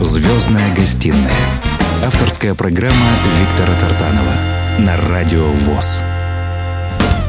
Звездная гостиная. Авторская программа Виктора Тартанова на Радио ВОЗ.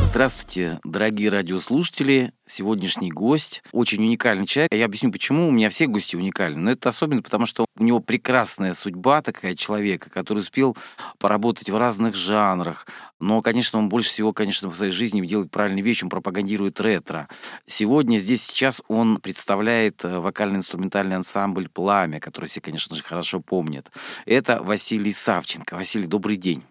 Здравствуйте, дорогие радиослушатели. Сегодняшний гость очень уникальный человек. Я объясню, почему у меня все гости уникальны. Но это особенно потому, что у него прекрасная судьба такая человека, который успел поработать в разных жанрах. Но, конечно, он больше всего, конечно, в своей жизни делает правильные вещи, он пропагандирует ретро. Сегодня, здесь, сейчас он представляет э, вокально-инструментальный ансамбль «Пламя», который все, конечно же, хорошо помнят. Это Василий Савченко. Василий, добрый день.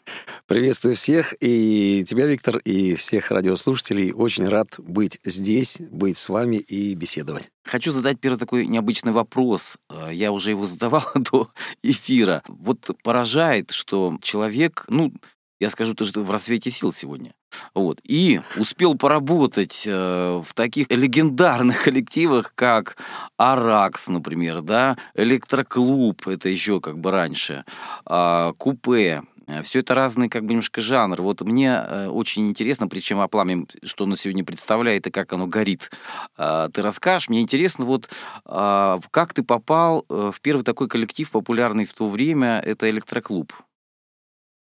Приветствую всех, и тебя, Виктор, и всех радиослушателей. Очень рад быть здесь, быть с вами и беседовать. Хочу задать первый такой необычный вопрос. Э, я уже его задавал до эфира. Вот поражает, что человек, ну, я скажу то, что в рассвете сил сегодня. Вот. И успел поработать э, в таких легендарных коллективах, как Аракс, например, да, Электроклуб, это еще как бы раньше, э, Купе, Все это разный как бы немножко жанр. Вот мне э, очень интересно, причем о пламя, что оно сегодня представляет и как оно горит, э, ты расскажешь. Мне интересно, вот э, как ты попал э, в первый такой коллектив, популярный в то время, это электроклуб.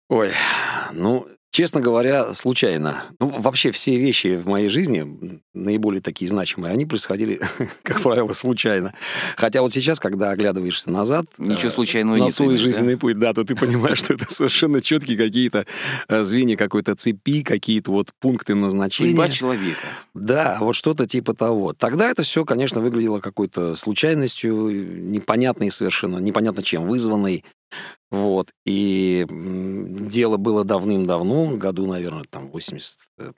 Ой, ну, Честно говоря, случайно. Ну, вообще все вещи в моей жизни, наиболее такие значимые, они происходили, как правило, случайно. Хотя вот сейчас, когда оглядываешься назад... Ничего случайного на нет. свой понимаешь, да? жизненный путь, да, то ты понимаешь, что это совершенно четкие какие-то э, звенья какой-то цепи, какие-то вот пункты назначения. Судьба человека. Да, вот что-то типа того. Тогда это все, конечно, выглядело какой-то случайностью, непонятной совершенно, непонятно чем вызванной. Вот. И дело было давным-давно, году, наверное, там, 80, э.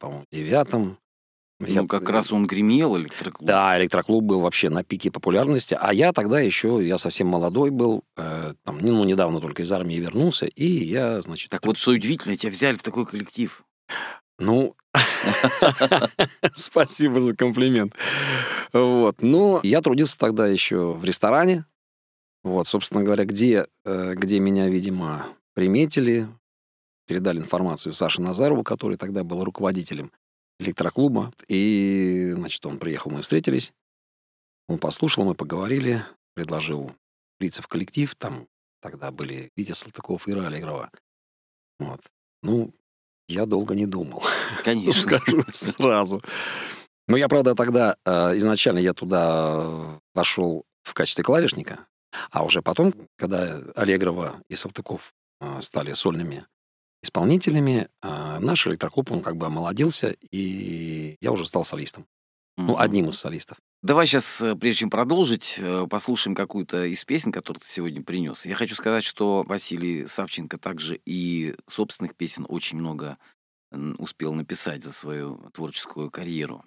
Я- Ну, как раз он гремел, электроклуб. Да, электроклуб был вообще на пике популярности. А я тогда еще, я совсем молодой был, э, там, ну, недавно только из армии вернулся, и я, значит... Так вот, что удивительно, тебя взяли в такой коллектив. Ну, спасибо за комплимент. Вот. Но я трудился тогда еще в ресторане. Вот, собственно говоря, где, э, где меня, видимо, приметили, передали информацию Саше Назарову, который тогда был руководителем электроклуба. И, значит, он приехал, мы встретились. Он послушал, мы поговорили, предложил влиться в коллектив. Там тогда были Витя Салтыков и Ира Аллегрова. Вот. Ну, я долго не думал. Конечно. Скажу сразу. Ну, я, правда, тогда э, изначально я туда вошел в качестве клавишника, а уже потом, когда Аллегрова и Салтыков э, стали сольными исполнителями, э, наш электроклуб, он как бы омолодился, и я уже стал солистом. Ну, Мгм. одним из солистов. Давай сейчас, прежде чем продолжить, э, послушаем какую-то из песен, которые ты сегодня принес. Я хочу сказать, что Василий Савченко также и собственных песен очень много успел написать за свою творческую карьеру.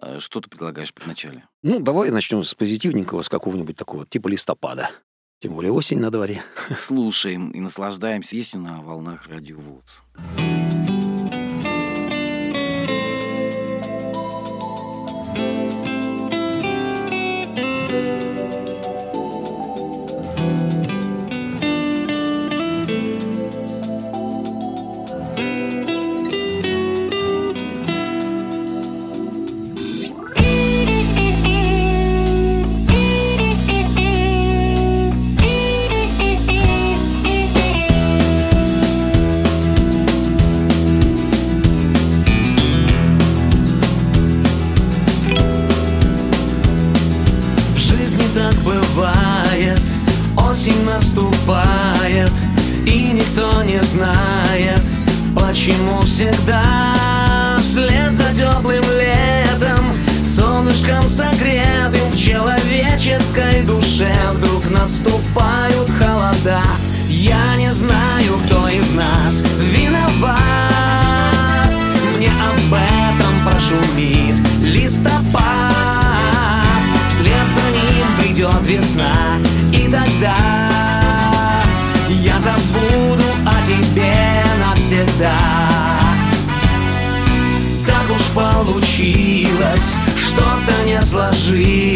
Э, Что ты предлагаешь в начале? Ну, давай начнем с позитивненького, с какого-нибудь такого, типа листопада. Тем более осень на дворе. Слушаем и наслаждаемся. Есть на волнах радио ВОЗ.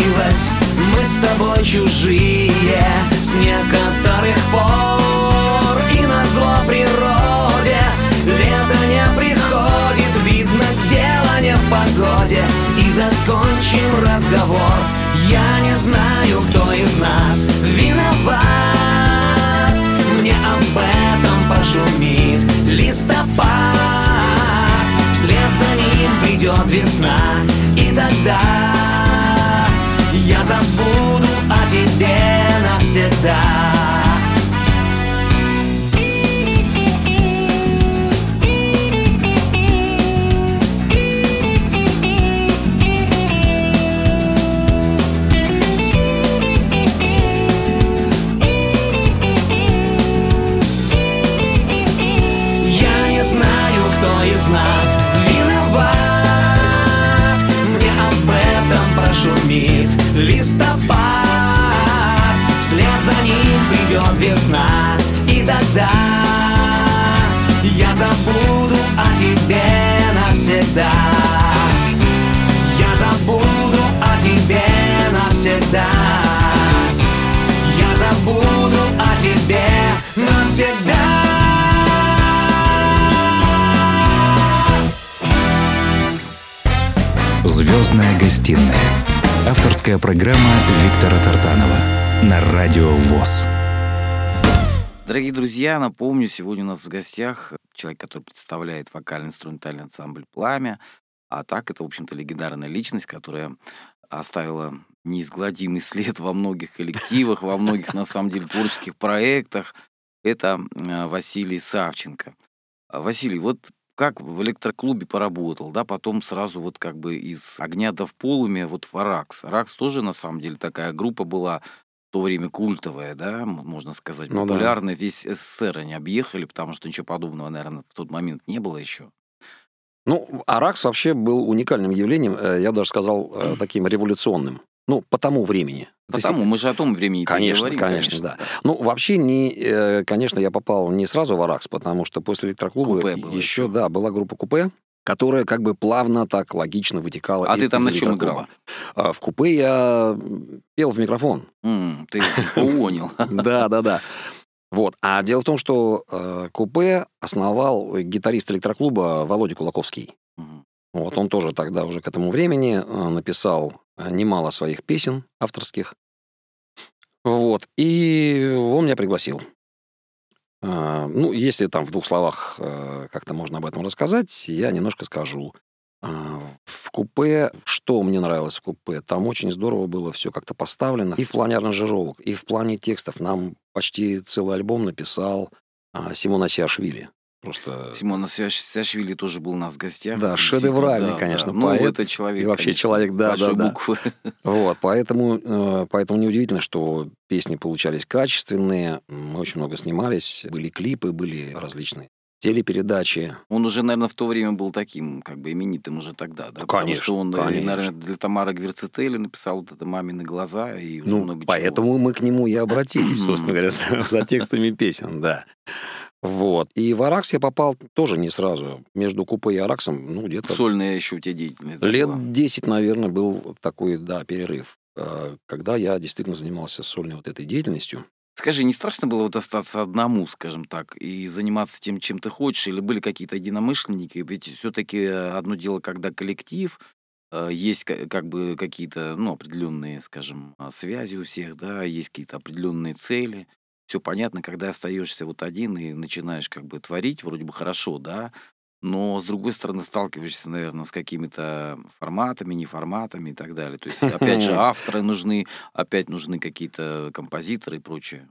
сложилось Мы с тобой чужие С некоторых пор. И на зло природе Лето не приходит. Видно, дело не в погоде. И закончим разговор. Я не знаю, кто из нас виноват. Мне об этом пошумит листопад. Вслед за ним придет весна. И тогда забуду о тебе навсегда. Листопад. Вслед за ним придет весна И тогда я забуду о тебе навсегда. Я забуду о тебе навсегда. Я забуду о тебе навсегда. Звездная гостиная. Авторская программа Виктора Тартанова на Радио ВОЗ. Дорогие друзья, напомню, сегодня у нас в гостях человек, который представляет вокально-инструментальный ансамбль «Пламя», а так это, в общем-то, легендарная личность, которая оставила неизгладимый след во многих коллективах, во многих, на самом деле, творческих проектах. Это э, Василий Савченко. Василий, вот как в электроклубе поработал, да, потом сразу вот как бы из огня до в полуме вот в Аракс. Аракс тоже, на самом деле, такая группа была в то время культовая, да, можно сказать, Ну да. популярная. Весь СССР они объехали, потому что ничего подобного, наверное, в тот момент не было еще. Ну, Аракс вообще был уникальным явлением, э, я бы даже сказал, э, таким революционным. Ну, по тому времени. Потому мы же о том времени Конечно, говорим, конечно, да. Ну, вообще, не, э, конечно, я попал не сразу в Аракс, потому что после электроклуба Купе было еще, да, была группа Купе, которая как бы плавно так логично вытекала А ты там на чем электроклуба. играл? А В Купе я пел в микрофон. М, ты понял. Да, да, да. Вот. А дело в том, что э, Купе основал гитарист электроклуба Володя Кулаковский. Вот, он тоже тогда уже к этому времени э, написал э, немало своих песен авторских. Вот, и он меня пригласил. А, Ну, если там в двух словах э, как-то можно об этом рассказать, я немножко скажу. В купе, что мне нравилось в купе, там очень здорово было все как-то поставлено. И в плане аранжировок, и в плане текстов. Нам почти целый альбом написал Симон Асиашвили. Просто Симон Сашвили тоже был у нас в гостях. Да, шедевральный, да, конечно, да. Ну, поэт. это человек. И вообще конечно, человек, да, большой да, да. буквы. Вот, поэтому, э, поэтому неудивительно, что песни получались качественные, мы очень много снимались, были клипы, были различные телепередачи. Он уже, наверное, в то время был таким, как бы, именитым уже тогда, да? Потому Конечно, что он, э, конечно. наверное, для Тамары Гверцетели написал вот это «Мамины глаза» и уже Ну, много чего. поэтому мы к нему и обратились, собственно говоря, за текстами песен, да. Вот. И в Аракс я попал тоже не сразу. Между Купе и Араксом, ну, где-то Сольная еще у тебя деятельность. лет была? 10, наверное, был такой, да, перерыв, э, когда я действительно занимался сольной вот этой деятельностью. Скажи, не страшно было вот остаться одному, скажем так, и заниматься тем, чем ты хочешь? Или были какие-то единомышленники? Ведь все-таки одно дело, когда коллектив, э, есть ка- как бы какие-то, ну, определенные, скажем, связи у всех, да, есть какие-то определенные цели. Все понятно, когда остаешься вот один и начинаешь как бы творить, вроде бы хорошо, да, но с другой стороны сталкиваешься, наверное, с какими-то форматами, неформатами и так далее. То есть, опять же, авторы нужны, опять нужны какие-то композиторы и прочее.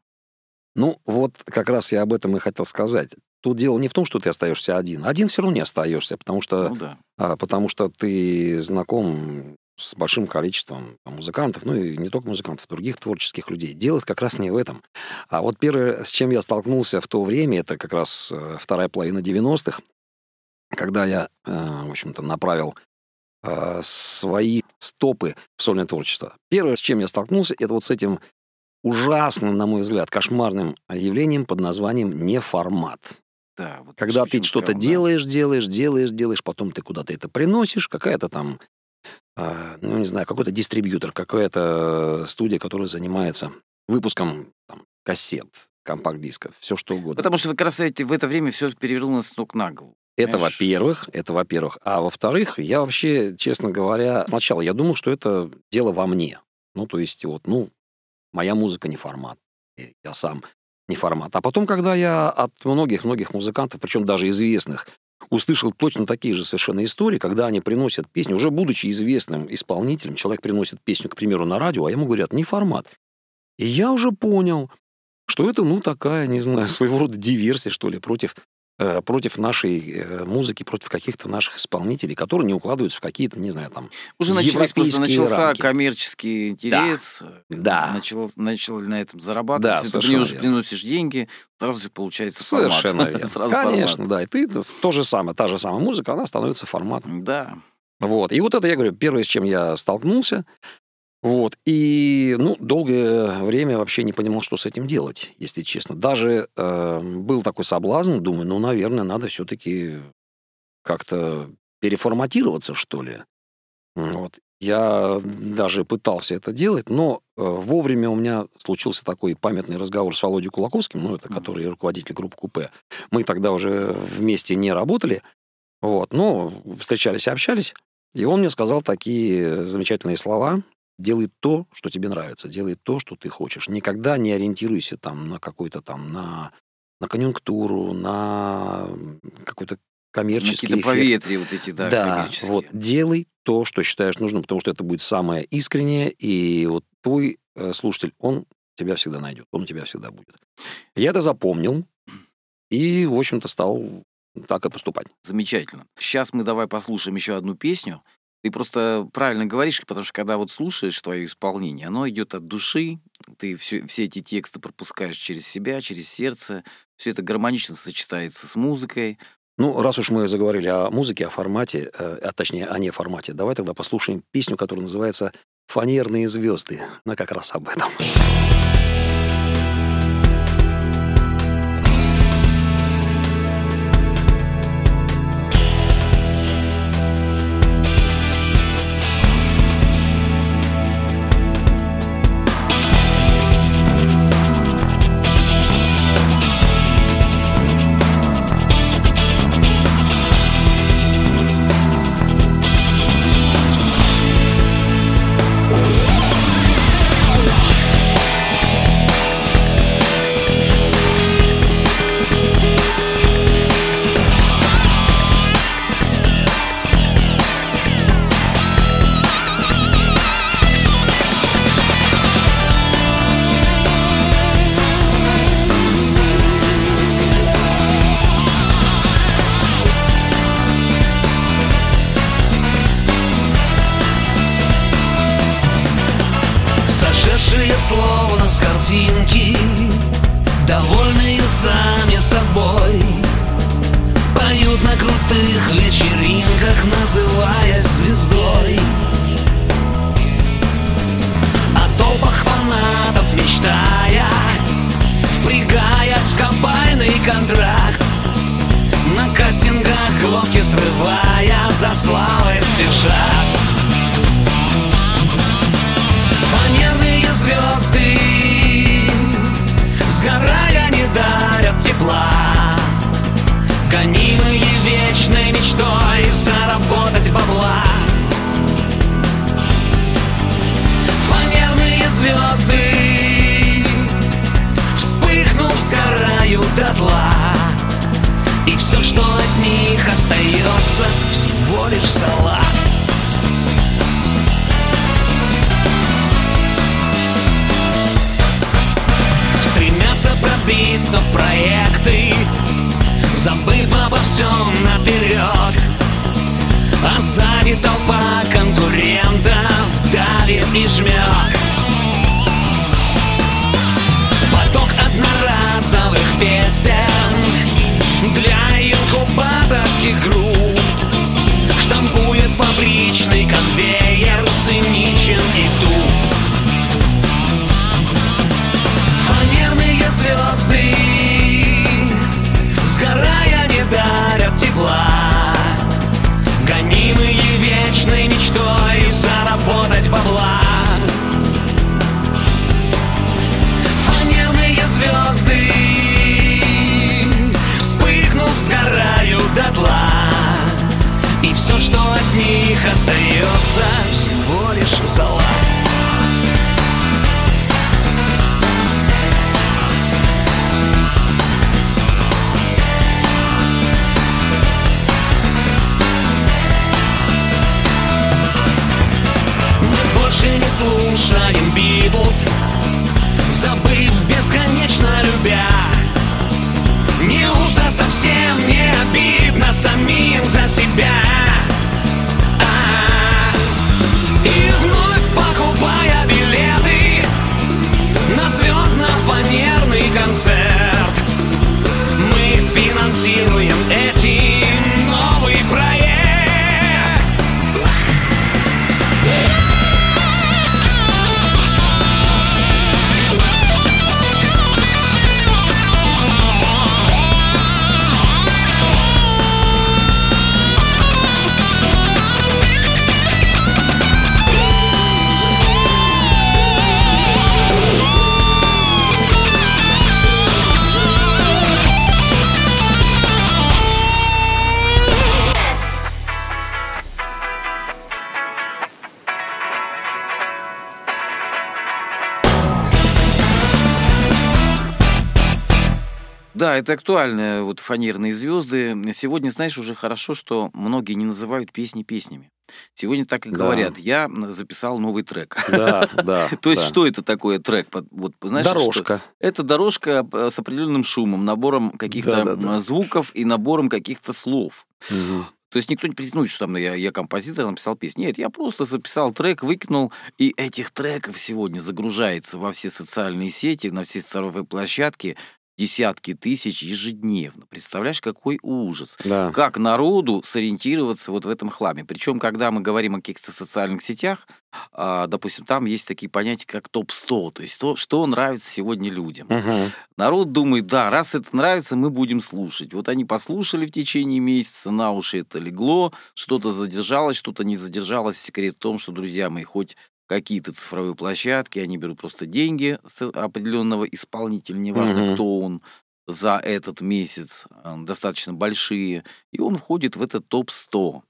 Ну, вот как раз я об этом и хотел сказать. Тут дело не в том, что ты остаешься один. Один все равно не остаешься, потому что, Ну да. а, потому что ты знаком с большим количеством музыкантов, ну и не только музыкантов, других творческих людей. Дело как раз не в этом. А вот первое, с чем я столкнулся в то время, это как раз э, вторая половина 90-х, когда я, э, в общем-то, направил э, свои стопы в сольное творчество. Первое, с чем я столкнулся, это вот с этим ужасным, на мой взгляд, кошмарным явлением под названием неформат. Да, вот Когда ты что-то делаешь, делаешь, делаешь, делаешь, потом ты куда-то это приносишь, какая-то там, ну, не знаю, какой-то дистрибьютор, какая-то студия, которая занимается выпуском там, кассет, компакт-дисков, все что угодно. Потому что как раз эти- в это время все перевернулось с ног на голову. Это во-первых, это во-первых. А во-вторых, я вообще, честно говоря, сначала я думал, что это дело во мне. Ну, то есть, вот, ну, моя музыка не формат. Я сам не формат. А потом, когда я от многих-многих музыкантов, причем даже известных, услышал точно такие же совершенно истории, когда они приносят песню, уже будучи известным исполнителем, человек приносит песню, к примеру, на радио, а ему говорят, не формат. И я уже понял, что это, ну, такая, не знаю, своего рода диверсия, что ли, против против нашей э, музыки, против каких-то наших исполнителей, которые не укладываются в какие-то, не знаю, там, Уже просто начался рамки. коммерческий интерес. Да. Начал, начал на этом зарабатывать. Да, Если ты уже приносишь деньги, сразу получается Совершенно формат. верно. Сразу Конечно, формат. да. И ты то, то же самое, та же самая музыка, она становится форматом. Да. Вот. И вот это, я говорю, первое, с чем я столкнулся. Вот. И, ну, долгое время вообще не понимал, что с этим делать, если честно. Даже э, был такой соблазн, думаю, ну, наверное, надо все-таки как-то переформатироваться, что ли. Вот. Я даже пытался это делать, но э, вовремя у меня случился такой памятный разговор с Володей Кулаковским, ну, это который руководитель группы Купе. Мы тогда уже вместе не работали, вот, но встречались и общались. И он мне сказал такие замечательные слова. Делай то, что тебе нравится, делай то, что ты хочешь. Никогда не ориентируйся там на какой-то там, на, на конъюнктуру, на какой-то коммерческий Какие-то эффект. вот эти, да, Да, вот делай то, что считаешь нужным, потому что это будет самое искреннее, и вот твой э, слушатель, он тебя всегда найдет, он у тебя всегда будет. Я это запомнил и, в общем-то, стал так и поступать. Замечательно. Сейчас мы давай послушаем еще одну песню. Ты просто правильно говоришь, потому что когда вот слушаешь твое исполнение, оно идет от души, ты все, все эти тексты пропускаешь через себя, через сердце, все это гармонично сочетается с музыкой. Ну, раз уж мы заговорили о музыке, о формате, э, а точнее, о не формате, давай тогда послушаем песню, которая называется «Фанерные звезды». Она как раз об этом. Жмет Поток одноразовых песен Для инкубаторских групп них остается всего лишь зала. Мы больше не слушаем Битлз Забыв бесконечно любя. Неужто совсем не обидно самим за себя. Это актуально, вот фанерные звезды. Сегодня, знаешь, уже хорошо, что многие не называют песни песнями. Сегодня так и Да. говорят. Я записал новый трек. Да, да. То есть да. что это такое трек? Вот, знаешь, что- Дорожка. Это дорожка с определенным шумом, набором каких-то звуков и набором каких-то слов. То есть никто не претендует, что там я, я композитор, написал песню. Нет, я просто записал трек, выкинул, и этих треков сегодня загружается во все социальные сети, на все цифровые площадки десятки тысяч ежедневно. Представляешь, какой ужас. Да. Как народу сориентироваться вот в этом хламе? Причем, когда мы говорим о каких-то социальных сетях, а, допустим, там есть такие понятия, как топ-100, то есть то, что нравится сегодня людям. Мгм. Народ думает, да, раз это нравится, мы будем слушать. Вот они послушали в течение месяца, на уши это легло, что-то задержалось, что-то не задержалось. Секрет в том, что, друзья мои, хоть какие-то цифровые площадки, они берут просто деньги с определенного исполнителя, неважно, Мгм. кто он, за этот месяц, а, достаточно большие, и он входит в этот топ-100.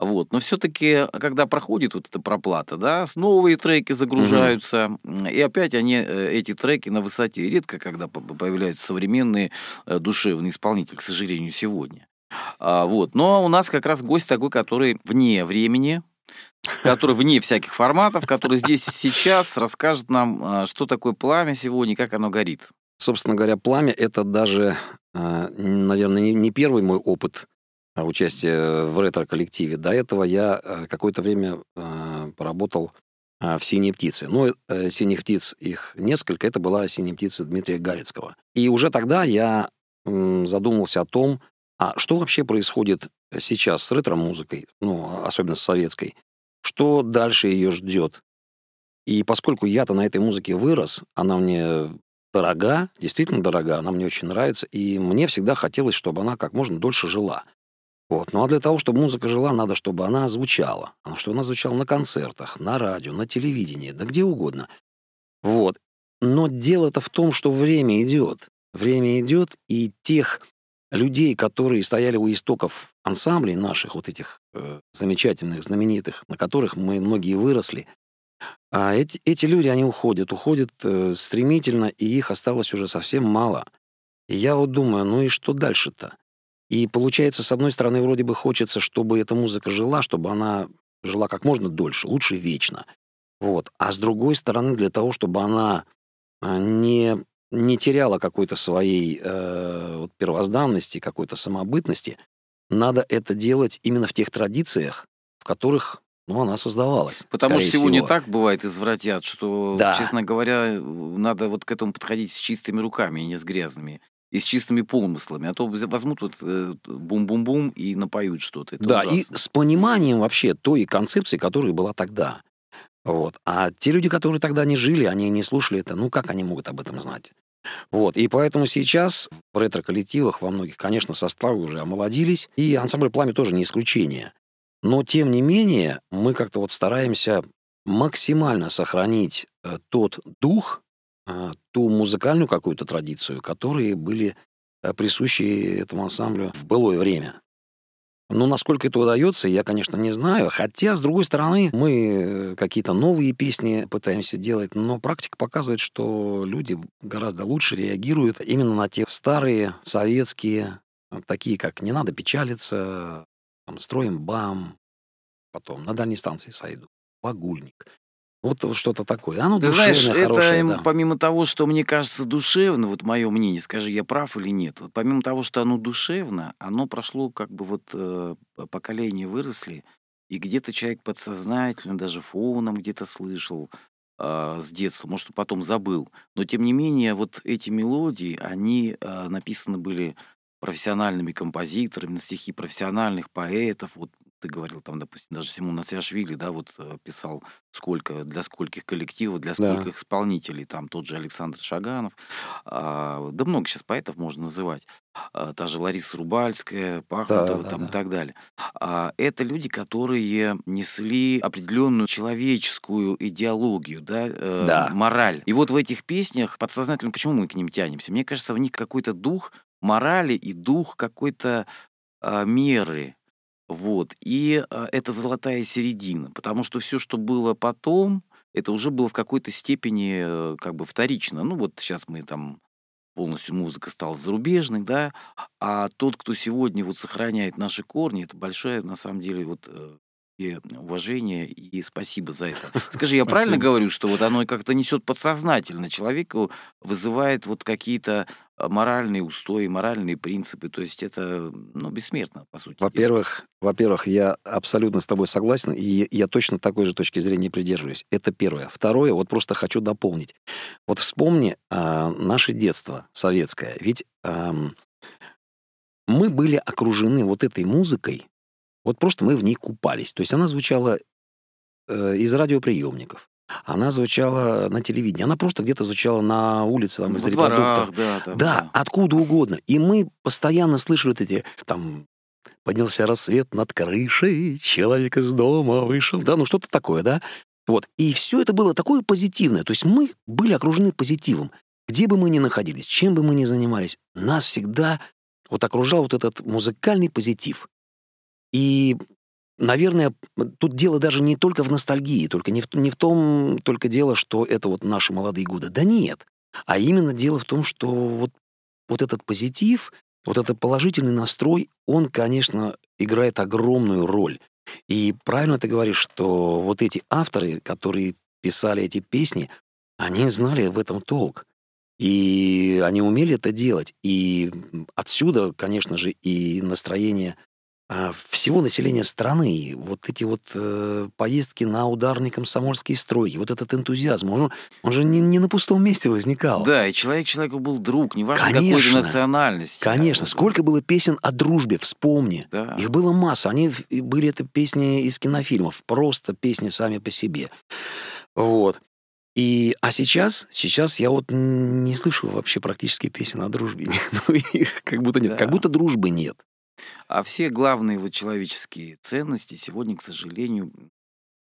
Вот. Но все-таки, когда проходит вот эта проплата, да, новые треки загружаются, м, и опять они, э, эти треки на высоте. Редко, когда по- появляются современные э, душевные исполнители, к сожалению, сегодня. А, вот. Но у нас как раз гость такой, который вне времени, который вне всяких форматов, который здесь и сейчас расскажет нам, а, что такое пламя сегодня как оно горит. Собственно говоря, «Пламя» — это даже, а, наверное, не- первый мой опыт а, участия в ретро-коллективе. До этого я какое-то время поработал в «Синей птице». Э, «Синих птиц» их несколько. Это была «Синяя птица» Дмитрия Галицкого. И уже тогда я задумался о том, а что вообще происходит сейчас с ретро-музыкой, ну, особенно с советской, что дальше ее ждет. И поскольку я-то на этой музыке вырос, она мне дорога, действительно дорога, она мне очень нравится, и мне всегда хотелось, чтобы она как можно дольше жила. Вот. Ну а для того, чтобы музыка жила, надо, чтобы она звучала. Она- Чтобы она звучала на концертах, на радио, на телевидении, да где угодно. Вот. Но дело-то в том, что время идет. Время идет, и тех людей, которые стояли у истоков ансамблей наших, вот этих замечательных, знаменитых, на которых мы многие выросли, а эти, эти люди, они уходят, уходят э, стремительно, и их осталось уже совсем мало. И я вот думаю, ну и что дальше-то? И получается, с одной стороны, вроде бы хочется, чтобы эта музыка жила, чтобы она жила как можно дольше, лучше вечно. Вот. А с другой стороны, для того, чтобы она а, не, не теряла какой-то своей э, вот первозданности, какой-то самобытности, надо это делать именно в тех традициях, в которых ну, она создавалась. Потому что сегодня всего. так бывает, извратят, что, Да. честно говоря, надо вот к этому подходить с чистыми руками, а не с грязными. И с чистыми помыслами. А то возьмут вот э, бум-бум-бум и напоют что-то. Это да, и ужасно. с пониманием вообще той концепции, которая была тогда. Вот. А те люди, которые тогда не жили, они не слушали это, ну как они могут об этом знать? Вот. И поэтому сейчас в ретро-коллективах во многих, конечно, составы уже омолодились, и ансамбль «Пламя» тоже не исключение. Но, тем не менее, мы как-то вот стараемся максимально сохранить э, тот дух, э, ту музыкальную какую-то традицию, которые были э, присущи этому ансамблю в былое время. Ну, насколько это удается, я, конечно, не знаю. Хотя, с другой стороны, мы э, какие-то новые песни пытаемся делать, но практика показывает, что люди гораздо лучше реагируют именно на те старые советские, э, такие как «Не надо печалиться», там, «Строим бам», потом «На дальней станции сойду», «Багульник». Вот что-то такое. Оно Ты душевное, знаешь, это хорошее, им, да. помимо того, что мне кажется душевно, вот мое мнение, скажи, я прав или нет, вот помимо того, что оно душевно, оно прошло как бы вот э, поколения выросли, и где-то человек подсознательно, даже фоном где-то слышал а, с детства, может, потом забыл. Но тем не менее, вот эти мелодии, они а, написаны были профессиональными композиторами, на стихи профессиональных поэтов. Вот ты говорил, там, допустим, даже Симон Асяшвили, да, вот э, писал сколько, для скольких коллективов, для Да. скольких исполнителей, там тот же Александр Шаганов, а, да много сейчас поэтов можно называть, а, та же Лариса Рубальская, Пахмутова, да, там да. и так далее. А, это люди, которые несли определенную человеческую идеологию, да, э, Да. мораль. И вот в этих песнях подсознательно, почему мы к ним тянемся? Мне кажется, в них какой-то дух морали и дух какой-то а, меры. Вот. И а, это золотая середина, потому что все, что было потом, это уже было в какой-то степени э, как бы вторично. Ну вот сейчас мы там полностью музыка стала зарубежной, да, а тот, кто сегодня вот сохраняет наши корни, это большое, на самом деле, вот э, и уважение и спасибо за это. Скажи, я правильно говорю, что вот оно как-то несет подсознательно человеку, вызывает вот какие-то моральные устои, моральные принципы, то есть это, ну, бессмертно, по сути. Во-первых, во-первых, я абсолютно с тобой согласен, и я точно такой же точки зрения придерживаюсь. Это первое. Второе, вот просто хочу дополнить. Вот вспомни а, наше детство советское. Ведь ам, мы были окружены вот этой музыкой, вот просто мы в ней купались. То есть она звучала э, из радиоприемников, она звучала на телевидении, она просто где-то звучала на улице, там, из репродуктора. да, там, Да, откуда угодно. И мы постоянно слышали вот эти, там, поднялся рассвет над крышей, человек из дома вышел, да, ну что-то такое, да. Вот. И все это было такое позитивное. То есть мы были окружены позитивом. Где бы мы ни находились, чем бы мы ни занимались, нас всегда вот окружал вот этот музыкальный позитив. И, наверное, тут дело даже не только в ностальгии, только не в, не в том только дело, что это вот наши молодые годы. Да нет. А именно дело в том, что вот, вот этот позитив, вот этот положительный настрой, он, конечно, играет огромную роль. И правильно ты говоришь, что вот эти авторы, которые писали эти песни, они знали в этом толк. И они умели это делать. И отсюда, конечно же, и настроение всего населения страны. Вот эти вот э, поездки на ударные комсомольские стройки, вот этот энтузиазм, он, он же не, не на пустом месте возникал. Да, и человек человеку был друг, неважно какой Конечно. же национальности. Конечно, Да, сколько было песен о дружбе, вспомни. Да. Их было масса. Они были это песни из кинофильмов, просто песни сами по себе. Вот. И, а сейчас, сейчас я вот не слышу вообще практически песен о дружбе. Ну, их как будто нет. Да. Как будто дружбы нет. А все главные вот человеческие ценности сегодня, к сожалению,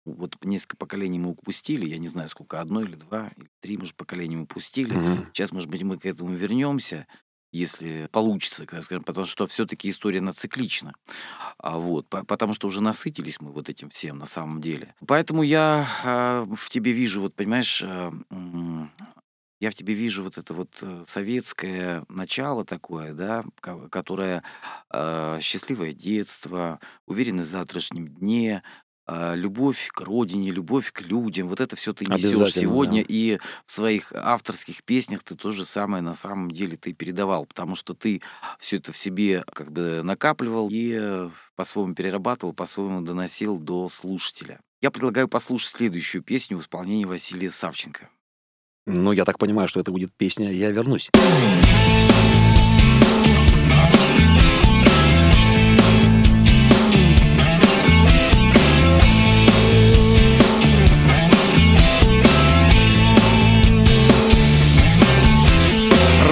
вот несколько поколений мы упустили, я не знаю, сколько, одно или два, или три, может, поколения мы упустили. Мгм. Сейчас, может быть, мы к этому вернемся, если получится, скажем, потому что все-таки история она циклична. А вот, по- потому что уже насытились мы вот этим всем на самом деле. Поэтому я а, в тебе вижу, вот понимаешь, м, я в тебе вижу вот это вот э, советское начало такое, да, ко- которое а, счастливое детство, уверенность в завтрашнем дне, а, любовь к родине, любовь к людям. Вот это все ты несешь сегодня, да. и в своих авторских песнях ты то же самое на самом деле ты передавал, потому что ты все это в себе как бы накапливал и э, по-своему перерабатывал, по-своему доносил до слушателя. Я предлагаю послушать следующую песню в исполнении Василия Савченко. Ну, я так понимаю, что это будет песня «Я вернусь».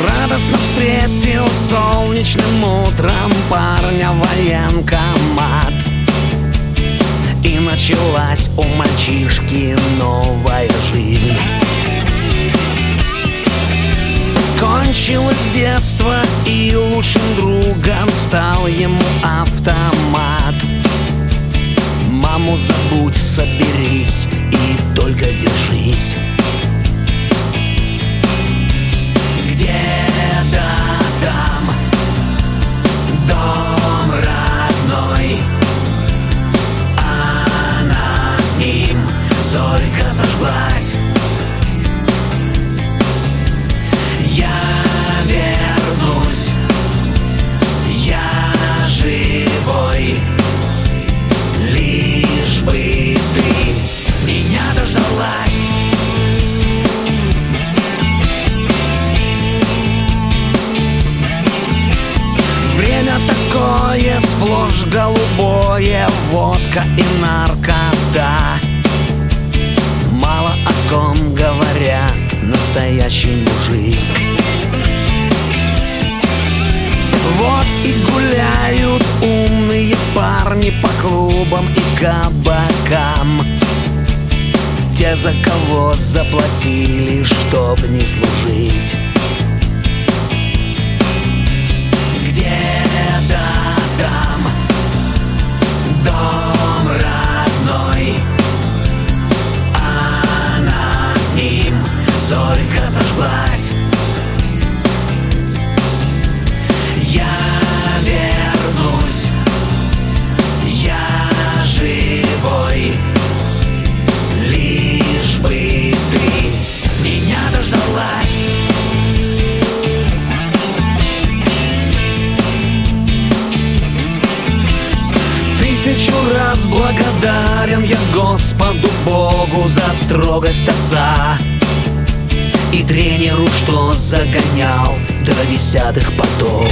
Радостно встретил солнечным утром парня военкомат И началась у мальчишки новая жизнь Кончилось детство и лучшим другом стал ему автомат. Маму забудь, соберись и только держись Богу за строгость отца И тренеру, что загонял до десятых потов.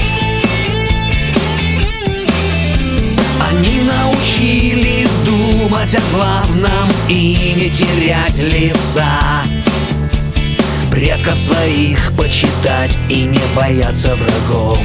Они научили думать о главном и не терять лица. Предков своих почитать и не бояться врагов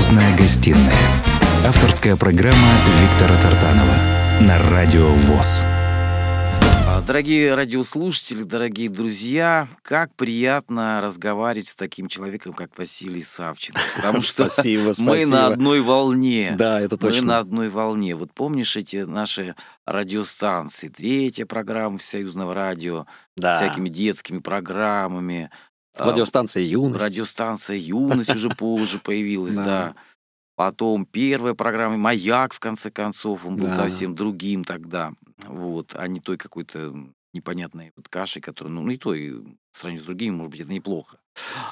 Звездная гостиная. Авторская программа Виктора Тартанова на Радио ВОЗ. А, Дорогие радиослушатели, дорогие друзья, как приятно разговаривать с таким человеком, как Василий Савченко. Потому что Спасибо, мы спасибо. на одной волне. Да, это Мы на точно. одной волне. Вот помнишь эти наши радиостанции? Третья программа Союзного радио, Да. всякими детскими программами. А, Радиостанция «Юность». Радиостанция «Юность» уже позже появилась, Да. Потом первая программа «Маяк», в конце концов, он был совсем другим тогда. Вот, а не той какой-то непонятной вот кашей, которая, ну, и той, в сравнении с другими, может быть, это неплохо.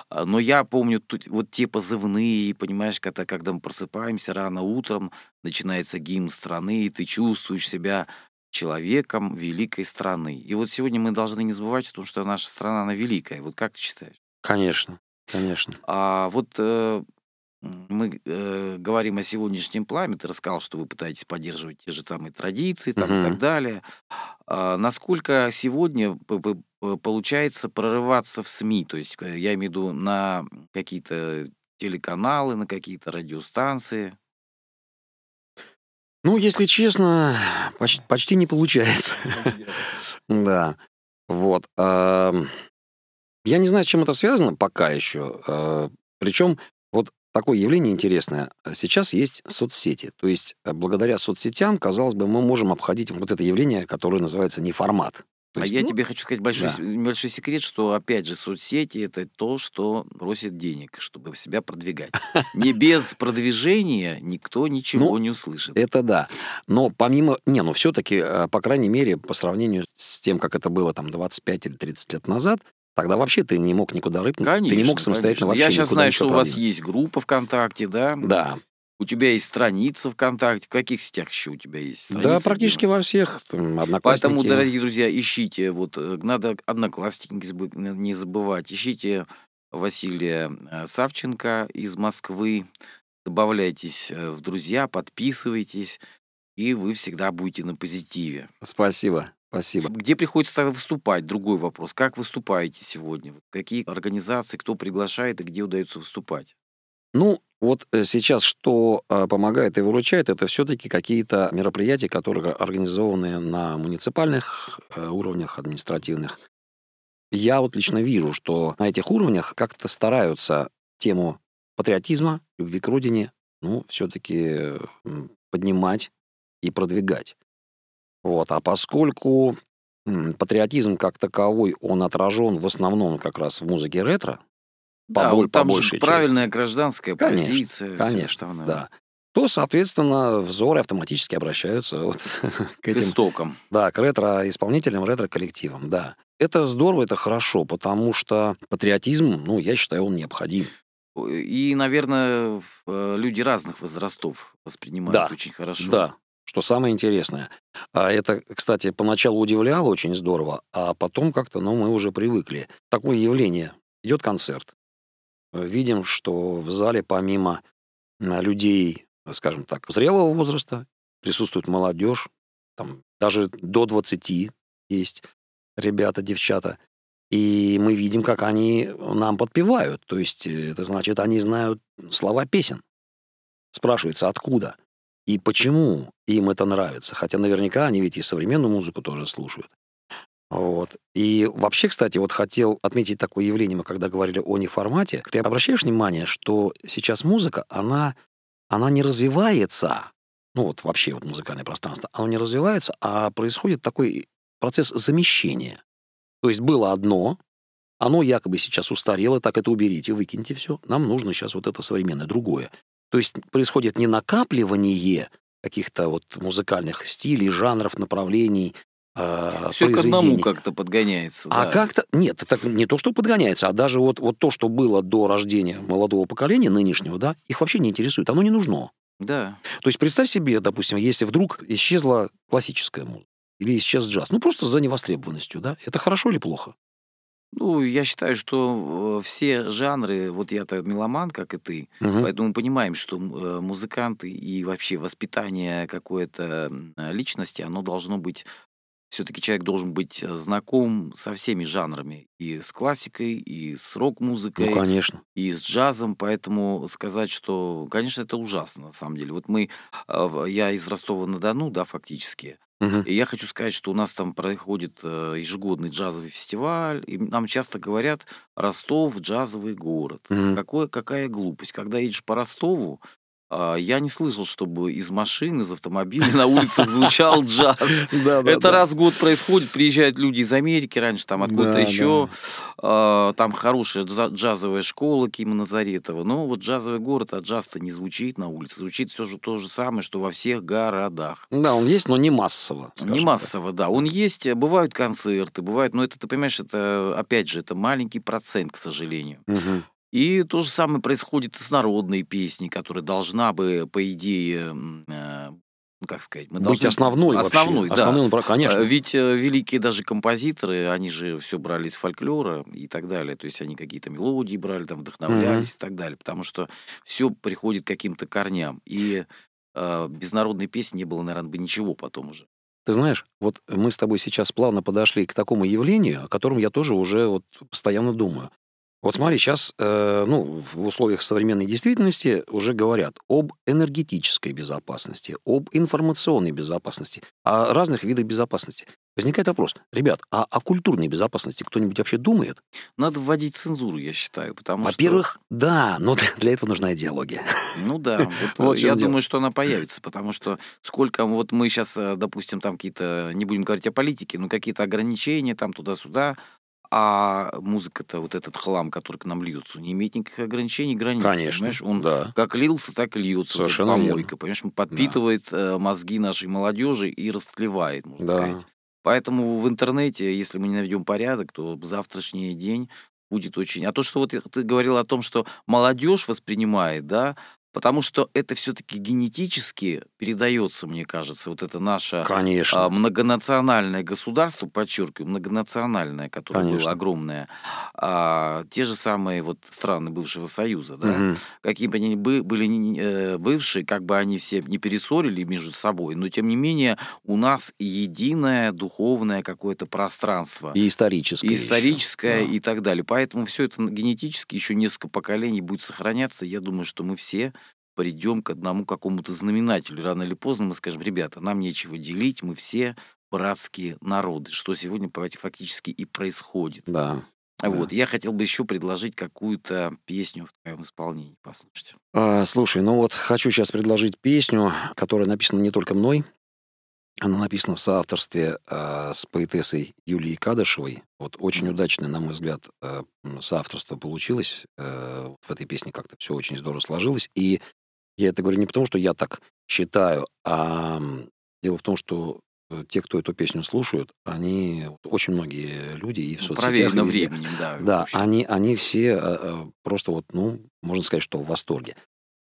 А, Но я помню тут вот те позывные, понимаешь, когда, когда мы просыпаемся рано утром, начинается гимн страны, и ты чувствуешь себя человеком великой страны. И вот сегодня мы должны не забывать о том, что наша страна, она великая. Вот как ты считаешь? Конечно, конечно. А вот э, мы э, говорим о сегодняшнем плане. Ты рассказал, что вы пытаетесь поддерживать те же самые традиции там, и Мгм. так далее. А насколько сегодня получается прорываться в СМИ? То есть э, я имею в виду на какие-то телеканалы, на какие-то радиостанции. Ну, если честно, поч- почти не получается. Да. Вот. ам, Я не знаю, с чем это связано пока еще. Причем вот такое явление интересное. Сейчас есть соцсети. То есть э, благодаря соцсетям, казалось бы, мы можем обходить вот это явление, которое называется неформат. То а есть, я ну, тебе хочу сказать большой, да. небольшой секрет, что, опять же, соцсети — это то, что просит денег, чтобы себя продвигать. Не без продвижения никто ничего Ну, не услышит. Это да. Но помимо... Не, ну все-таки, по крайней мере, по сравнению с тем, как это было там 25 или 30 лет назад, тогда вообще ты не мог никуда рыпнуться. ты не мог самостоятельно конечно. вообще Я сейчас знаю, что у вас есть группа ВКонтакте, да? Да. У тебя есть страница ВКонтакте. В каких сетях еще у тебя есть Да, страницы? практически во всех. Там, одноклассники. Поэтому, дорогие друзья, ищите, вот э, надо одноклассники не забы- не забывать, ищите Василия э, Савченко из Москвы, добавляйтесь э, в друзья, подписывайтесь, и вы всегда будете на позитиве. Спасибо. Спасибо. Где приходится тогда выступать? Другой вопрос. Как выступаете сегодня? Какие организации, кто приглашает и где удается выступать? Ну, вот э, сейчас что э, помогает и выручает, это все-таки какие-то мероприятия, которые организованы на муниципальных э, уровнях административных. Я вот лично вижу, что на этих уровнях как-то стараются тему патриотизма, любви к родине, ну, все-таки поднимать и продвигать. Вот. А поскольку патриотизм как таковой, он отражен в основном как раз в музыке ретро, Да, вот там же большей правильная части, гражданская Конечно, позиция. конечно, остальное. да, то, соответственно, взоры автоматически обращаются вот к К этим, истокам. да, к ретро-исполнителям, ретро-коллективам, да. Это здорово, это хорошо, потому что патриотизм, ну, я считаю, он необходим. И, наверное, э, люди разных возрастов воспринимают Да, очень хорошо. Да, что самое интересное. А это, кстати, поначалу удивляло очень здорово, а потом как-то, ну, мы уже привыкли. Такое явление. Идет концерт. Видим, что в зале помимо а, людей, скажем так, зрелого возраста, присутствует молодежь, там даже до 20 есть ребята, девчата. И мы видим, как они нам подпевают. То есть э, это значит, они знают слова песен. Спрашивается, откуда? и почему им это нравится. Хотя наверняка они ведь и современную музыку тоже слушают. Вот. И вообще, кстати, вот хотел отметить такое явление, мы когда говорили о неформате. Ты обращаешь внимание, что сейчас музыка, она, она не развивается, ну вот вообще вот музыкальное пространство, оно не развивается, а происходит такой процесс замещения. То есть было одно, оно якобы сейчас устарело, так это уберите, выкиньте все. Нам нужно сейчас вот это современное, другое. То есть происходит не накапливание каких-то вот музыкальных стилей, жанров, направлений, э, Все к одному как-то подгоняется. А да. как-то... Нет, это не то, что подгоняется, а даже вот, вот то, что было до рождения молодого поколения нынешнего, да, их вообще не интересует, оно не нужно. Да. То есть представь себе, допустим, если вдруг исчезла классическая музыка или исчез джаз, ну просто за невостребованностью, да, это хорошо или плохо? Ну, я считаю, что э, все жанры, вот я-то меломан, как и ты, Мгм. поэтому мы понимаем, что э, музыканты и вообще воспитание какой-то личности, оно должно быть все-таки человек должен быть э, знаком со всеми жанрами. И с классикой, и с Ну, рок-музыкой, конечно. и с джазом. Поэтому сказать, что, конечно, это ужасно, на самом деле. Вот мы, э, я из Ростова-на-Дону, да, фактически. Мгм. И я хочу сказать, что у нас там проходит э, ежегодный джазовый фестиваль, и нам часто говорят, Ростов джазовый город. Мгм. Какое, какая глупость. Когда едешь по Ростову, а, я не слышал, чтобы из машин, из автомобиля на улицах звучал джаз. Да, да, Это да. раз в год происходит, приезжают люди из Америки раньше, там откуда-то Да, еще, А, там хорошая джа- джазовая школа Кима Назаретова, но вот джазовый город, а джаз-то не звучит на улице, звучит все же то же самое, что во всех городах. Да, он есть, но не массово. скажем Не так. массово, да. Он есть, э, бывают концерты, бывают, но это, ты понимаешь, это, опять же, это маленький процент, к сожалению. Мгм. И то же самое происходит и с народной песней, которая должна бы, по идее, э, ну, как сказать, мы Быть основной, Основной, вообще. да. Основной, конечно. Э, Ведь э, великие даже композиторы, они же все брали из фольклора и так далее. То есть они какие-то мелодии брали, там вдохновлялись и так далее. Потому что все приходит к каким-то корням. И э, без народной песни не было, наверное, бы ничего потом уже. Ты знаешь, вот мы с тобой сейчас плавно подошли к такому явлению, о котором я тоже уже вот постоянно думаю. Вот смотри, сейчас, э, ну, в условиях современной действительности уже говорят об энергетической безопасности, об информационной безопасности, о разных видах безопасности. Возникает вопрос, ребят, а о культурной безопасности кто-нибудь вообще думает? Надо вводить цензуру, я считаю. Потому что- Во-первых, да, но для- этого нужна идеология. Ну да, вот, э, я дело. думаю, что она появится, потому что сколько вот мы сейчас, допустим, там какие-то, не будем говорить о политике, но какие-то ограничения там туда-сюда, а музыка-то, вот этот хлам, который к нам льется, не имеет никаких ограничений, границ, Конечно, понимаешь? Он да. как лился, так и льется. вот Совершенно верно. помойка, понимаешь? Он подпитывает э, мозги нашей молодежи и растлевает, можно Да. сказать. Поэтому в интернете, если мы не наведем порядок, то завтрашний день будет очень... А то, что вот ты говорил о том, что молодежь воспринимает, да, потому что это все-таки генетически передается, мне кажется, вот это наше Конечно. а, многонациональное государство, подчеркиваю, многонациональное, которое Конечно. было огромное, а, те же самые вот страны бывшего Союза, да, Мгм. какие бы они бы были э, бывшие, как бы они все не перессорили между собой, но тем не менее у нас единое духовное какое-то пространство. И историческое. И историческое Да. и так далее. Поэтому все это генетически еще несколько поколений будет сохраняться. Я думаю, что мы все придем к одному какому-то знаменателю. Рано или поздно мы скажем, ребята, нам нечего делить, мы все братские народы, что сегодня фактически и происходит. Да. Вот, я хотел бы еще предложить какую-то песню в твоем исполнении. Послушайте. А, слушай, ну вот хочу сейчас предложить песню, которая написана не только мной. Она написана в соавторстве а, с поэтессой Юлией Кадышевой. Вот очень Мгм. удачное, на мой взгляд, а, соавторство получилось. Э, в этой песне как-то все очень здорово сложилось. И я это говорю не потому, что я так считаю, а дело в том, что э, те, кто эту песню слушают, они очень многие люди и в Ну, соцсетях, проверено временем, да. да, они, они все э, э, просто вот, ну, можно сказать, что в восторге.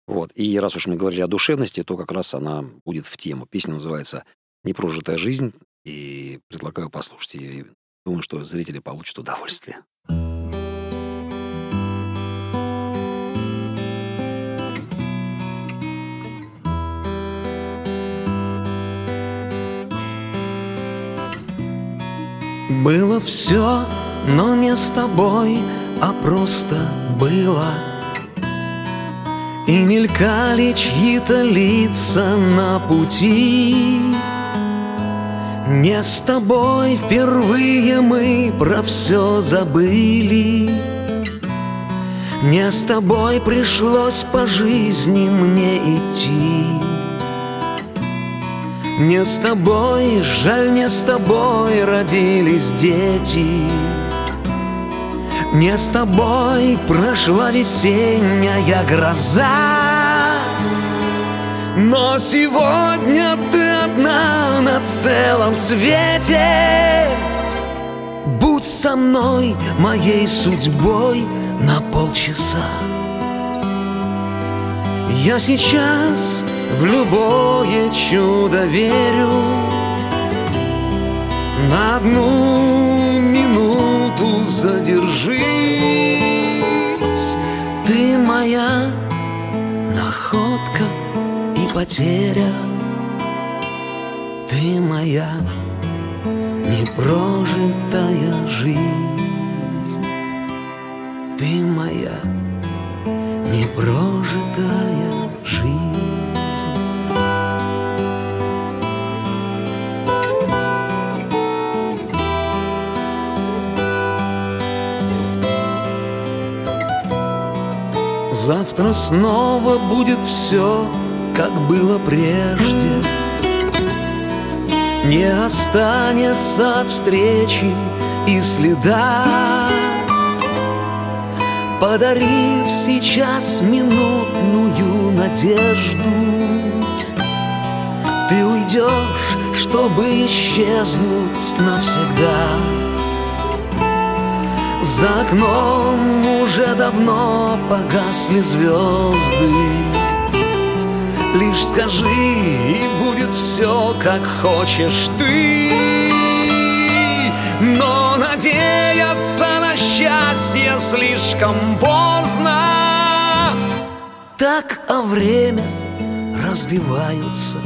Вот. И раз уж мы говорили о душевности, то как раз она будет в тему. Песня называется «Непрожитая жизнь», и предлагаю послушать ее. И думаю, что зрители получат удовольствие. Было все, но не с тобой, а просто было. И мелькали чьи-то лица на пути. Не с тобой впервые мы про все забыли. Не с тобой пришлось по жизни мне идти Не с тобой, жаль, не с тобой родились дети. Не с тобой прошла весенняя гроза. Но сегодня ты одна на целом свете. Будь со мной моей судьбой на полчаса. Я сейчас в любое чудо верю. На одну минуту задержись. Ты моя находка и потеря. Ты моя непрожитая жизнь. Ты моя непрожитая Завтра снова будет все, как было прежде. Не останется от встречи и следа. Подарив сейчас минутную надежду Ты уйдешь, чтобы исчезнуть навсегда за окном уже давно погасли звезды. Лишь скажи, и будет все, как хочешь ты. Но надеяться на счастье слишком поздно. Так, а время разбиваются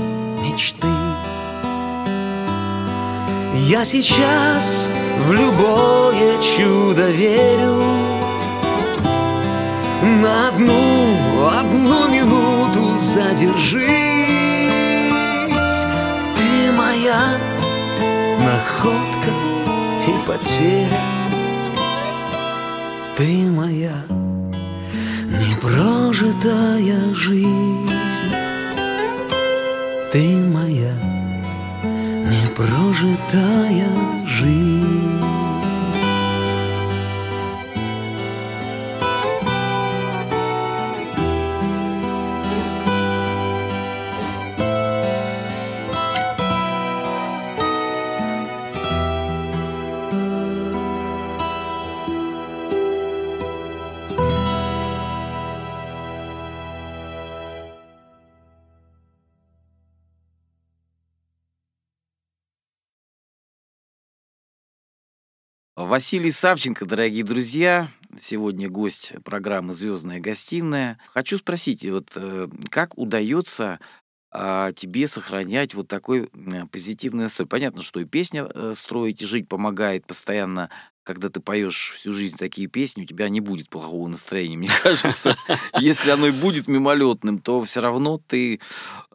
мечты. Я сейчас в любое чудо верю. На одну, одну минуту задержись. Ты моя находка и потеря. Ты моя непрожитая жизнь. Ты моя непрожитая жизнь Василий Савченко, дорогие друзья, сегодня гость программы «Звездная гостиная». Хочу спросить, вот э, как удается а, тебе сохранять вот такой м, позитивный настрой? Понятно, что и песня э, строить, и жить помогает постоянно. Когда ты поешь всю жизнь такие песни, у тебя не будет плохого настроения, мне кажется. Если оно и будет мимолетным, то все равно ты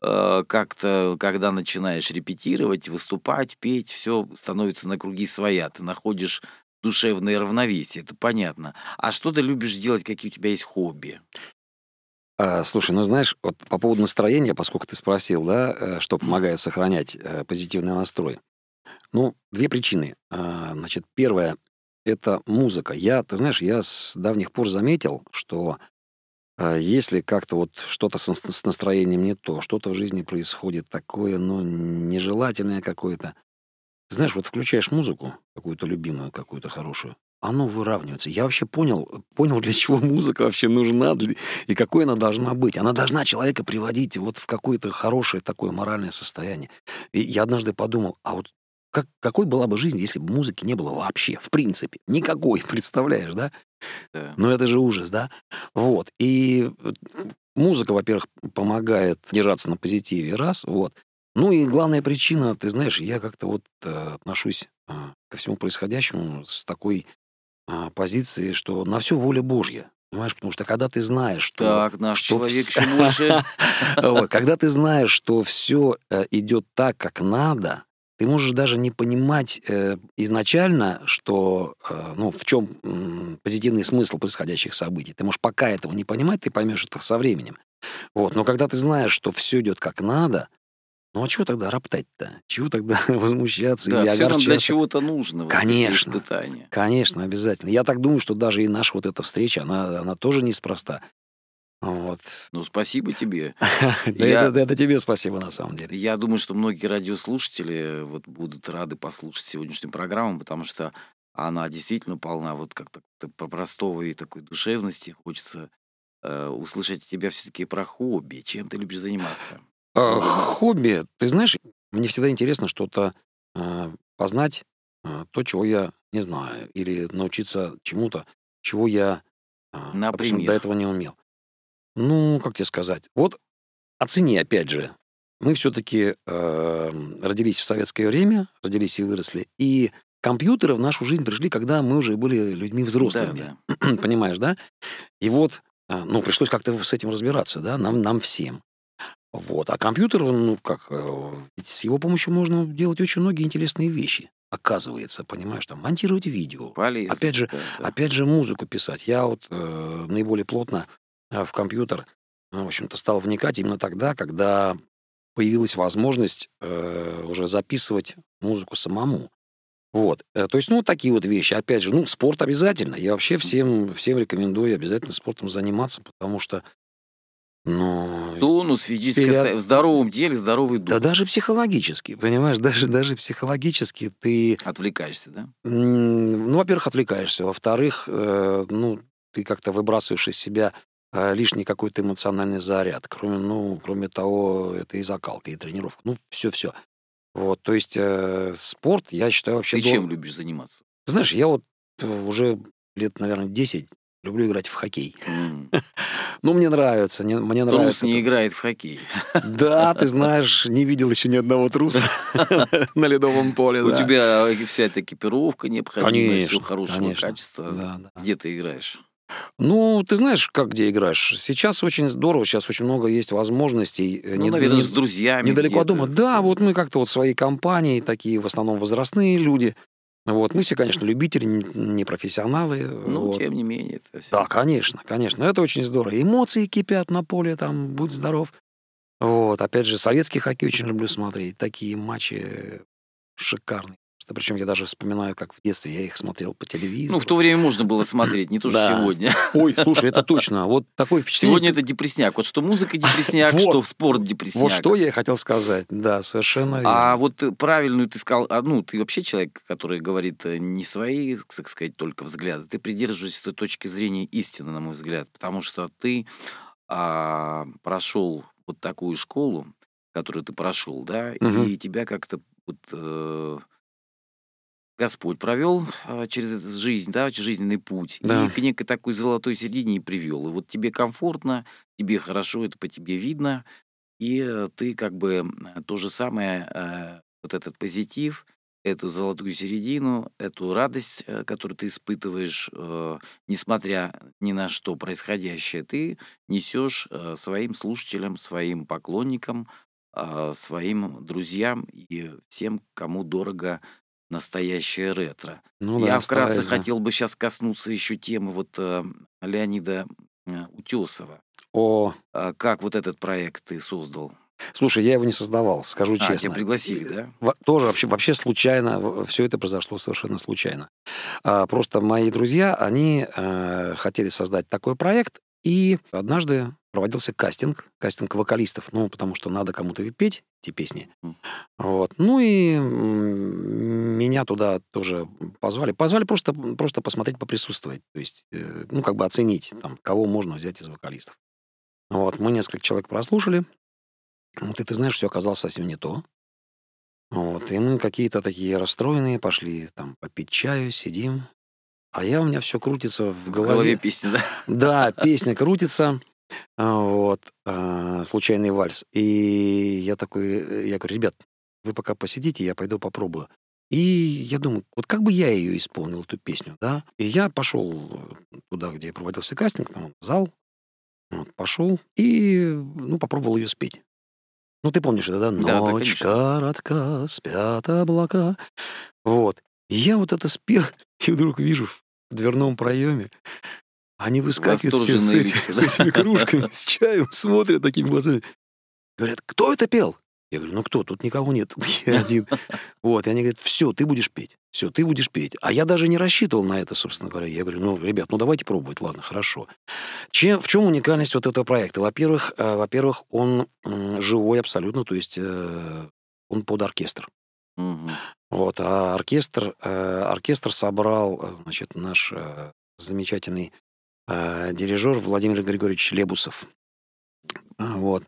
э, как-то, когда начинаешь репетировать, выступать, петь, все становится на круги своя. Ты находишь душевное равновесие, это понятно. А что ты любишь делать, какие у тебя есть хобби? А, слушай, ну знаешь, вот по поводу настроения, поскольку ты спросил, да, э, что помогает сохранять э, позитивный настрой. Ну, две причины. А, Значит, первое — это музыка. Я, ты знаешь, я с давних пор заметил, что а, если как-то вот что-то с нас- с настроением не то, что-то в жизни происходит такое, ну, нежелательное какое-то, знаешь, вот включаешь музыку, какую-то любимую, какую-то хорошую, оно выравнивается. Я вообще понял, понял, для чего музыка вообще нужна для- и какой она должна быть. Она должна человека приводить вот в какое-то хорошее такое моральное состояние. И я однажды подумал, а вот как, какой была бы жизнь, если бы музыки не было вообще, в принципе? Никакой, представляешь, да? Да. Ну это же ужас, да? Вот. И э, музыка, во-первых, помогает держаться на позитиве, раз, вот. Ну и главная причина, ты знаешь, я как-то вот э, отношусь э, ко всему происходящему с такой а, позиции, что на все воля Божья. Понимаешь, потому что когда ты знаешь, что... Так, наш что человек вс- больше. Вот, Когда ты знаешь, что все идет так, как надо, ты можешь даже не понимать э, изначально, что, э, ну, в чем позитивный смысл происходящих событий. Ты можешь пока этого не понимать, ты поймешь это со временем. Вот. Но когда ты знаешь, что все идет как надо, ну а чего тогда роптать-то? Чего тогда возмущаться Да, или все нам для огорчаться? чего-то нужно. вот эти все Конечно. испытания. Конечно, обязательно. Я так думаю, что даже и наша вот эта встреча, она, она тоже неспроста. Вот. Ну, спасибо тебе. Да Я- это, это тебе спасибо, на самом деле. Я думаю, что многие радиослушатели вот будут рады послушать сегодняшнюю программу, потому что она действительно полна вот как-то про простого и такой душевности. Хочется э, услышать тебя все-таки про хобби. Чем ты любишь заниматься? А, хобби. Ты знаешь, мне всегда интересно что-то а, познать, а, то, чего я не знаю, или научиться чему-то, чего я, а, допустим, до этого не умел. Ну, как тебе сказать? Вот оцени, опять же, мы все-таки родились в советское время, родились и выросли, и компьютеры в нашу жизнь пришли, когда мы уже были людьми взрослыми. Да, да. Понимаешь, да? И вот, а, ну, пришлось как-то с этим разбираться, да, нам, нам всем. Вот. А компьютер, он, ну, как, э, с его помощью можно делать очень многие интересные вещи. Оказывается, понимаешь, там, монтировать видео. Полезно. Опять же, да, да. Опять же, музыку писать. Я вот э, наиболее плотно э, в компьютер, э, в общем-то, стал вникать именно тогда, когда появилась возможность э, уже записывать музыку самому. Вот. Э, То есть, ну, такие вот вещи. Опять же, ну, спорт обязательно. Я вообще всем, всем рекомендую обязательно спортом заниматься, потому что, ну... Тонус, Период- состояние. В здоровом теле здоровый дух. Да даже психологически, понимаешь, даже, даже психологически ты Отвлекаешься, да? Ну, во-первых, отвлекаешься. Во-вторых, э, ну, ты как-то выбрасываешь из себя э, лишний какой-то эмоциональный заряд. Кроме, ну, кроме того, это и закалка, и тренировка. Ну, все-все. Вот, то есть э, спорт, я считаю, вообще... Ты дол- чем любишь заниматься? Знаешь, я вот э, уже лет, наверное, 10 люблю играть в хоккей. М. Ну, мне нравится, не- мне Трус нравится. не это. играет в хоккей. Да, ты знаешь, не видел еще ни одного труса на ледовом поле. У да. тебя вся эта экипировка необходимая, все хорошего конечно. качества. Да, да. Где ты играешь? Ну, ты знаешь, как где играешь. Сейчас очень здорово, сейчас очень много есть возможностей. э, Ну, не- наверное, не- с друзьями. недалеко от дома. Да, вот мы как-то вот свои компании, такие в основном возрастные люди. Вот. Мы все, конечно, любители, не профессионалы. Ну, вот. тем не менее, это все. Да, конечно, конечно. Это очень здорово. Эмоции кипят на поле, там, будь здоров. Вот. Опять же, советский хоккей очень люблю смотреть. Такие матчи шикарные. Причем я даже вспоминаю, как в детстве я их смотрел по телевизору. Ну, в то время можно было смотреть, не то, что сегодня. Ой, слушай, это точно. Вот такое впечатление. Сегодня это депресняк. Вот что музыка депресняк, что спорт депресняк. Вот что я и хотел сказать. Да, совершенно верно. А вот правильную ты сказал, а, ну, ты вообще человек, который говорит э, не свои, так сказать, только взгляды, ты придерживаешься точки зрения истины, на мой взгляд, потому что ты а, прошел вот такую школу, которую ты прошел, да, Мгм. и тебя как-то вот, э, Господь провел а, через жизнь, да, жизненный путь, Да. и к некой такой золотой середине привел. И вот тебе комфортно, тебе хорошо, это по тебе видно, и э, ты как бы то же самое, э, вот этот позитив, эту золотую середину, эту радость, э, которую ты испытываешь, несмотря ни на что происходящее, ты несешь своим слушателям, своим поклонникам, а, своим друзьям и всем, кому дорого настоящее ретро. Ну Я да, вкратце стараюсь, да. хотел бы сейчас коснуться еще темы вот э, Леонида э, Утесова. О, А Как вот этот проект ты создал? слушай, я его не создавал, скажу А, тебя честно. пригласили, да? Во- Тоже вообще, вообще случайно, все это произошло совершенно случайно. А, просто мои друзья, они э, хотели создать такой проект, и однажды проводился кастинг, кастинг вокалистов, ну, потому что надо кому-то петь эти песни. Вот. Ну и меня туда тоже позвали. Позвали просто, просто посмотреть, поприсутствовать. То есть, э, ну, как бы оценить, там, кого можно взять из вокалистов. Вот. Мы несколько человек прослушали. Вот, и ты знаешь, все оказалось совсем не то. Вот, и мы какие-то такие расстроенные пошли там попить чаю, сидим. А я у меня все крутится в В голове. голове песни, да? Да, песня крутится. А, Вот, а, случайный вальс. И я такой, э, я говорю, ребят, вы пока посидите, я пойду попробую. И я думаю, вот как бы я ее исполнил, эту песню, да? И я пошел туда, где проводился кастинг, там зал, вот, пошел и, ну, попробовал ее спеть. Ну, ты помнишь это, да? Да, да, Ночь конечно. коротка, спят облака. Вот. И я вот это спел, и вдруг вижу в дверном проеме, они выскакивают все с, эти- лица, с да? этими кружками, с чаем, смотрят такими глазами. Говорят, кто это пел? Я говорю, ну кто, тут никого нет, я один. Вот, и они говорят, все, ты будешь петь, все, ты будешь петь. А я даже не рассчитывал на это, собственно говоря. Я говорю, ну, ребят, ну давайте пробовать, ладно, хорошо. Чем, в чем уникальность вот этого проекта? Во-первых, э, во-первых, он м, живой абсолютно, то есть э, он под оркестр. Мгм. Вот, а оркестр, э, оркестр собрал, э, значит, наш э, замечательный э, дирижер Владимир Григорьевич Лебусов. А, вот.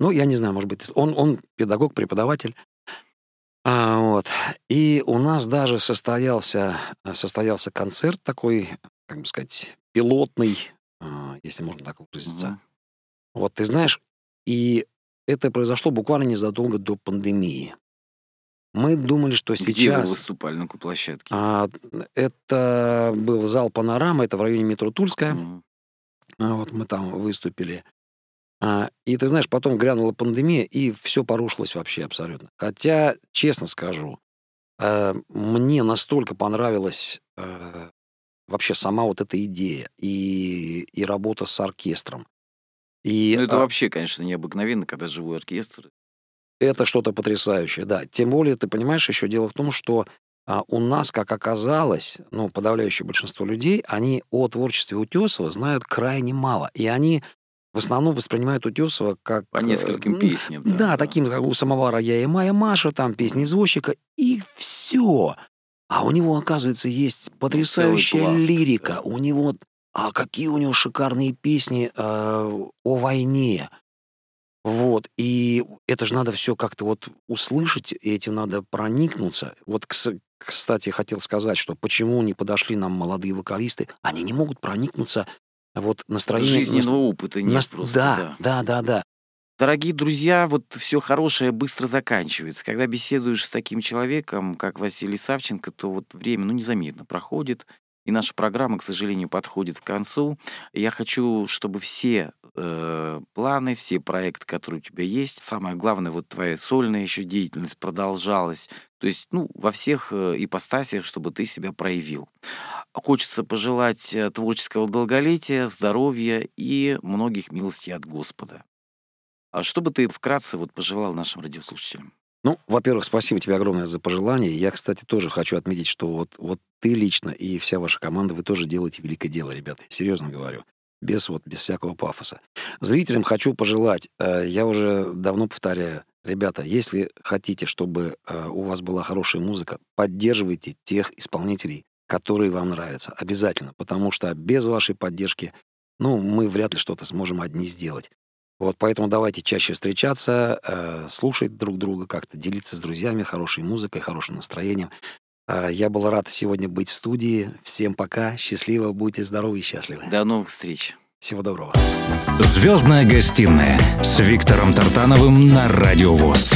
Ну, я не знаю, может быть, он, он педагог, преподаватель. А, вот. И у нас даже состоялся, состоялся концерт такой, как бы сказать, пилотный, а, если можно так выразиться. Мгм. Вот, ты знаешь, и это произошло буквально незадолго до пандемии. Мы думали, что Где вы сейчас... выступали, на какой площадке? А, это был зал «Панорама», это в районе метро Тульская. А, Вот мы там выступили. А, И ты знаешь, потом грянула пандемия, и все порушилось вообще абсолютно. Хотя, честно скажу, э, мне настолько понравилась э, вообще сама вот эта идея и, и работа с оркестром. И Ну, это а, вообще, конечно, необыкновенно, когда живой оркестр. Это что-то потрясающее, да. Тем более, ты понимаешь, еще дело в том, что а, у нас, как оказалось, ну, подавляющее большинство людей, они о творчестве Утесова знают крайне мало. И они в основном воспринимают Утесова как... По э, нескольким м, песням. Да, таким, как у самовара я и Майя Маша, там песни извозчика, и все. А у него, оказывается, есть потрясающая пласт, лирика. да. У него... А какие у него шикарные песни э, о войне. Вот, и это же надо все как-то вот услышать, и этим надо проникнуться. Вот, кс- кстати, хотел сказать, что почему не подошли нам молодые вокалисты, они не могут проникнуться вот настроением... Жизненного опыта нет нас- просто. да, да, да, да. Дорогие друзья, вот все хорошее быстро заканчивается. Когда беседуешь с таким человеком, как Василий Савченко, то вот время, ну, незаметно проходит. И наша программа, к сожалению, подходит к концу. Я хочу, чтобы все э, планы, все проекты, которые у тебя есть, самое главное, вот твоя сольная еще деятельность продолжалась. То есть, ну, во всех э, ипостасях, чтобы ты себя проявил. Хочется пожелать э, творческого долголетия, здоровья и многих милостей от Господа. А что бы ты вкратце вот пожелал нашим радиослушателям? Ну, во-первых, спасибо тебе огромное за пожелание. Я, кстати, тоже хочу отметить, что вот, вот ты лично и вся ваша команда, вы тоже делаете великое дело, ребята. Серьезно говорю. Без вот, без всякого пафоса. Зрителям хочу пожелать, э, я уже давно повторяю, ребята, если хотите, чтобы э, у вас была хорошая музыка, поддерживайте тех исполнителей, которые вам нравятся. Обязательно. Потому что без вашей поддержки, ну, мы вряд ли что-то сможем одни сделать. Вот, поэтому давайте чаще встречаться, э, слушать друг друга как-то, делиться с друзьями хорошей музыкой, хорошим настроением. Э, я был рад сегодня быть в студии. Всем пока, счастливо, будьте здоровы и счастливы. До новых встреч. Всего доброго. Звездная гостиная с Виктором Тартановым на Радио ВОЗ.